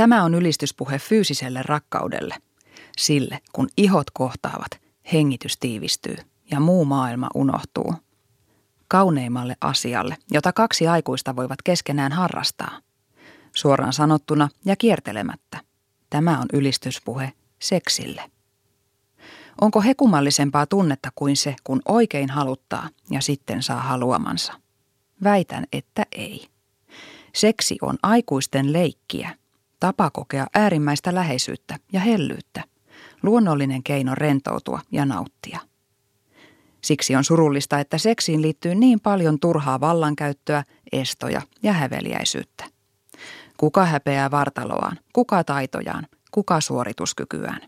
Tämä on ylistyspuhe fyysiselle rakkaudelle, sille kun ihot kohtaavat, hengitys tiivistyy ja muu maailma unohtuu. Kauneimmalle asialle, jota kaksi aikuista voivat keskenään harrastaa. Suoraan sanottuna ja kiertelemättä. Tämä on ylistyspuhe seksille. Onko hekumallisempaa tunnetta kuin se, kun oikein haluttaa ja sitten saa haluamansa? Väitän, että ei. Seksi on aikuisten leikkiä, tapa kokea äärimmäistä läheisyyttä ja hellyyttä, luonnollinen keino rentoutua ja nauttia. Siksi on surullista, että seksiin liittyy niin paljon turhaa vallankäyttöä, estoja ja häveliäisyyttä. Kuka häpeää vartaloaan, kuka taitojaan, kuka suorituskykyään.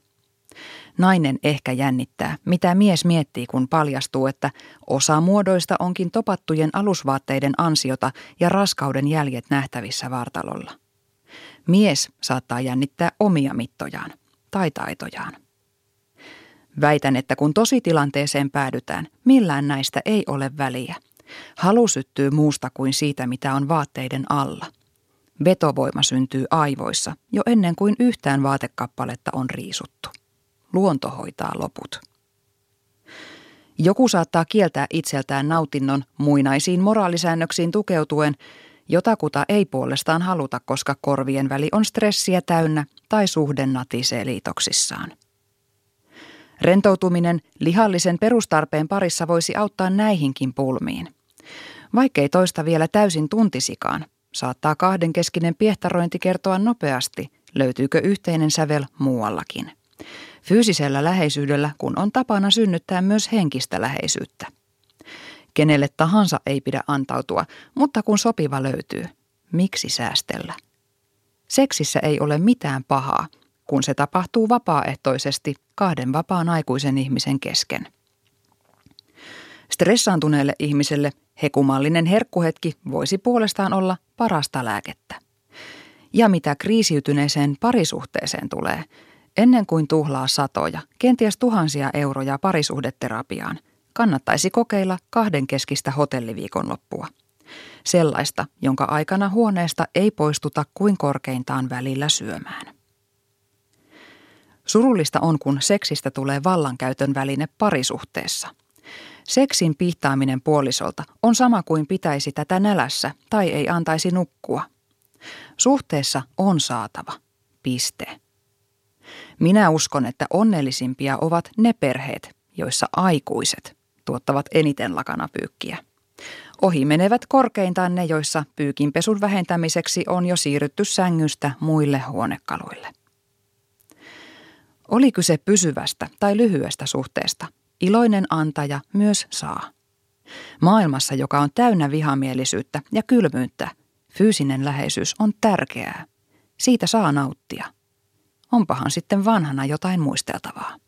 Nainen ehkä jännittää, mitä mies miettii, kun paljastuu, että osa muodoista onkin topattujen alusvaatteiden ansiota ja raskauden jäljet nähtävissä vartalolla. Mies saattaa jännittää omia mittojaan tai taitojaan. Väitän, että kun tositilanteeseen päädytään, millään näistä ei ole väliä. Halu syttyy muusta kuin siitä, mitä on vaatteiden alla. Vetovoima syntyy aivoissa jo ennen kuin yhtään vaatekappaletta on riisuttu. Luonto hoitaa loput. Joku saattaa kieltää itseltään nautinnon muinaisiin moraalisäännöksiin tukeutuen, jotakuta ei puolestaan haluta, koska korvien väli on stressiä täynnä tai suhde natisee liitoksissaan. Rentoutuminen lihallisen perustarpeen parissa voisi auttaa näihinkin pulmiin. Vaikkei toista vielä täysin tuntisikaan, saattaa kahdenkeskinen piehtarointi kertoa nopeasti, löytyykö yhteinen sävel muuallakin. Fyysisellä läheisyydellä, kun on tapana synnyttää myös henkistä läheisyyttä. Kenelle tahansa ei pidä antautua, mutta kun sopiva löytyy, miksi säästellä? Seksissä ei ole mitään pahaa, kun se tapahtuu vapaaehtoisesti kahden vapaan aikuisen ihmisen kesken. Stressaantuneelle ihmiselle hekumallinen herkkuhetki voisi puolestaan olla parasta lääkettä. Ja mitä kriisiytyneeseen parisuhteeseen tulee, ennen kuin tuhlaa satoja, kenties tuhansia euroja parisuhdeterapiaan, kannattaisi kokeilla kahdenkeskistä hotelliviikonloppua. Sellaista, jonka aikana huoneesta ei poistuta kuin korkeintaan välillä syömään. Surullista on, kun seksistä tulee vallankäytön väline parisuhteessa. Seksin pihtaaminen puolisolta on sama kuin pitäisi tätä nälässä tai ei antaisi nukkua. Suhteessa on saatava. Piste. Minä uskon, että onnellisimpia ovat ne perheet, joissa aikuiset tuottavat eniten lakanapyykkiä. Ohi menevät korkeintaan ne, joissa pyykinpesun vähentämiseksi on jo siirrytty sängystä muille huonekaluille. Oli kyse pysyvästä tai lyhyestä suhteesta, iloinen antaja myös saa. Maailmassa, joka on täynnä vihamielisyyttä ja kylmyyttä, fyysinen läheisyys on tärkeää. Siitä saa nauttia. Onpahan sitten vanhana jotain muisteltavaa.